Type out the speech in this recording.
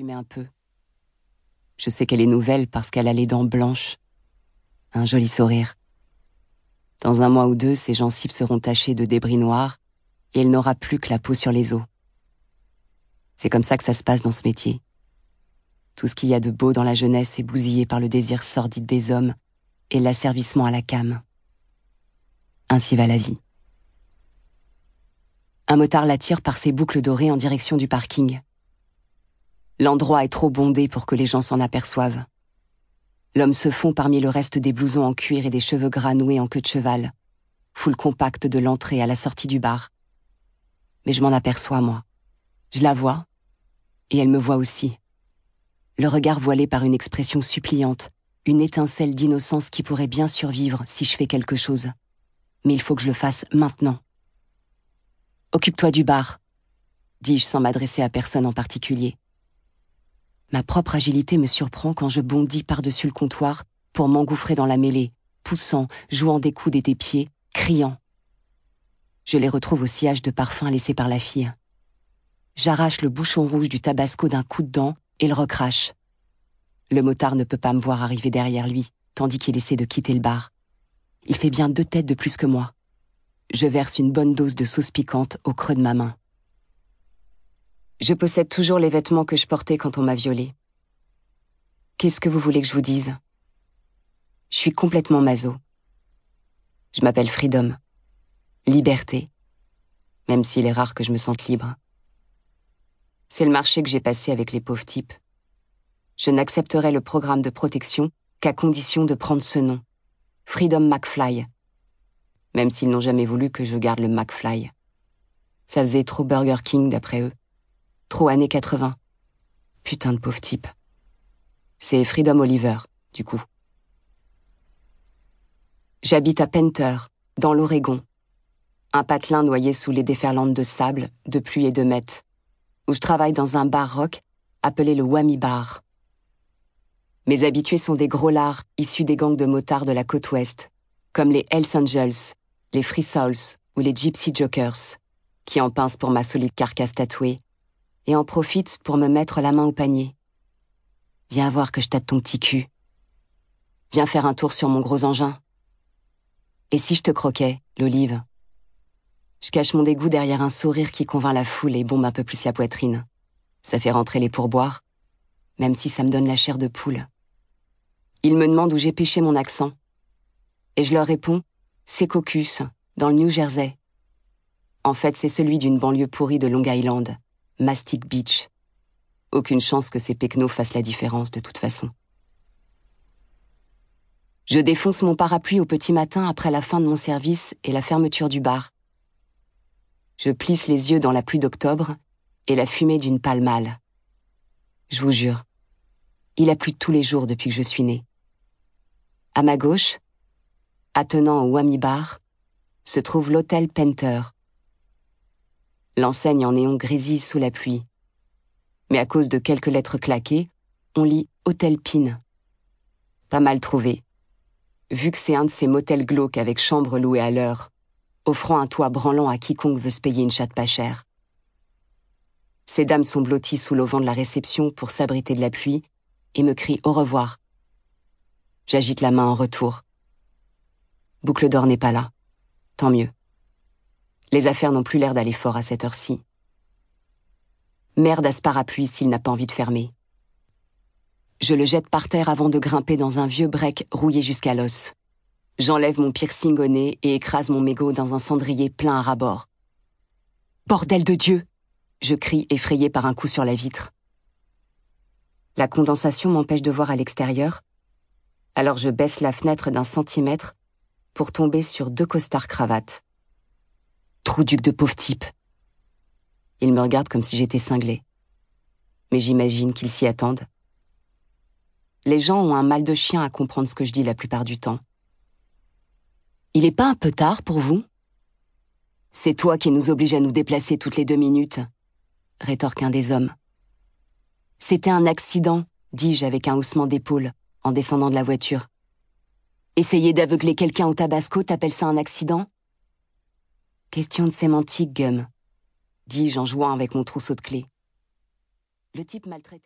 un peu. Je sais qu'elle est nouvelle parce qu'elle a les dents blanches, un joli sourire. Dans un mois ou deux, ses gencives seront tachées de débris noirs et elle n'aura plus que la peau sur les os. C'est comme ça que ça se passe dans ce métier. Tout ce qu'il y a de beau dans la jeunesse est bousillé par le désir sordide des hommes et l'asservissement à la came. Ainsi va la vie. Un motard l'attire par ses boucles dorées en direction du parking. L'endroit est trop bondé pour que les gens s'en aperçoivent. L'homme se fond parmi le reste des blousons en cuir et des cheveux gras noués en queue de cheval, foule compacte de l'entrée à la sortie du bar. Mais je m'en aperçois, moi. Je la vois, et elle me voit aussi. Le regard voilé par une expression suppliante, une étincelle d'innocence qui pourrait bien survivre si je fais quelque chose. Mais il faut que je le fasse maintenant. Occupe-toi du bar, dis-je sans m'adresser à personne en particulier. Ma propre agilité me surprend quand je bondis par-dessus le comptoir pour m'engouffrer dans la mêlée, poussant, jouant des coudes et des pieds, criant. Je les retrouve au sillage de parfum laissé par la fille. J'arrache le bouchon rouge du tabasco d'un coup de dent et le recrache. Le motard ne peut pas me voir arriver derrière lui, tandis qu'il essaie de quitter le bar. Il fait bien deux têtes de plus que moi. Je verse une bonne dose de sauce piquante au creux de ma main. Je possède toujours les vêtements que je portais quand on m'a violée. Qu'est-ce que vous voulez que je vous dise? Je suis complètement maso. Je m'appelle Freedom. Liberté. Même s'il est rare que je me sente libre. C'est le marché que j'ai passé avec les pauvres types. Je n'accepterai le programme de protection qu'à condition de prendre ce nom. Freedom McFly. Même s'ils n'ont jamais voulu que je garde le McFly. Ça faisait trop Burger King d'après eux. Trop années 80. Putain de pauvre type. C'est Freedom Oliver, du coup. J'habite à Penter, dans l'Oregon. Un patelin noyé sous les déferlantes de sable, de pluie et de meth où je travaille dans un bar rock appelé le Whammy Bar. Mes habitués sont des gros lards issus des gangs de motards de la côte ouest, comme les Hells Angels, les Free Souls ou les Gypsy Jokers, qui en pincent pour ma solide carcasse tatouée et en profitent pour me mettre la main au panier. Viens voir que je tâte ton petit cul. Viens faire un tour sur mon gros engin. Et si je te croquais, l'olive? Je cache mon dégoût derrière un sourire qui convainc la foule et bombe un peu plus la poitrine. Ça fait rentrer les pourboires, même si ça me donne la chair de poule. Ils me demandent où j'ai pêché mon accent. Et je leur réponds, c'est Caucus, dans le New Jersey. En fait, c'est celui d'une banlieue pourrie de Long Island, Mastic Beach. Aucune chance que ces pecnos fassent la différence de toute façon. Je défonce mon parapluie au petit matin après la fin de mon service et la fermeture du bar. Je plisse les yeux dans la pluie d'octobre et la fumée d'une palle mâle. Je vous jure, il a plu tous les jours depuis que je suis née. À ma gauche, attenant au Wami Bar, se trouve l'hôtel Penter. L'enseigne en néon grésille sous la pluie. Mais à cause de quelques lettres claquées, on lit Hôtel Pin. Pas mal trouvé. Vu que c'est un de ces motels glauques avec chambre louée à l'heure, offrant un toit branlant à quiconque veut se payer une chatte pas chère. Ces dames sont blotties sous l'auvent de la réception pour s'abriter de la pluie et me crient au revoir. J'agite la main en retour. Boucle d'or n'est pas là. Tant mieux. Les affaires n'ont plus l'air d'aller fort à cette heure-ci. Merde à ce parapluie s'il n'a pas envie de fermer. Je le jette par terre avant de grimper dans un vieux break rouillé jusqu'à l'os. J'enlève mon piercing au nez et écrase mon mégot dans un cendrier plein à rabord. Bordel de Dieu je crie effrayé par un coup sur la vitre. La condensation m'empêche de voir à l'extérieur, alors je baisse la fenêtre d'un centimètre pour tomber sur deux costards cravates. Trou duc de pauvre type. Ils me regardent comme si j'étais cinglé. Mais j'imagine qu'ils s'y attendent. Les gens ont un mal de chien à comprendre ce que je dis la plupart du temps. Il est pas un peu tard pour vous? C'est toi qui nous oblige à nous déplacer toutes les deux minutes, rétorque un des hommes. C'était un accident, dis-je avec un haussement d'épaule, en descendant de la voiture. Essayer d'aveugler quelqu'un au tabasco, t'appelles ça un accident? Question de sémantique, Gum, dis-je en jouant avec mon trousseau de clés. Le type maltraité.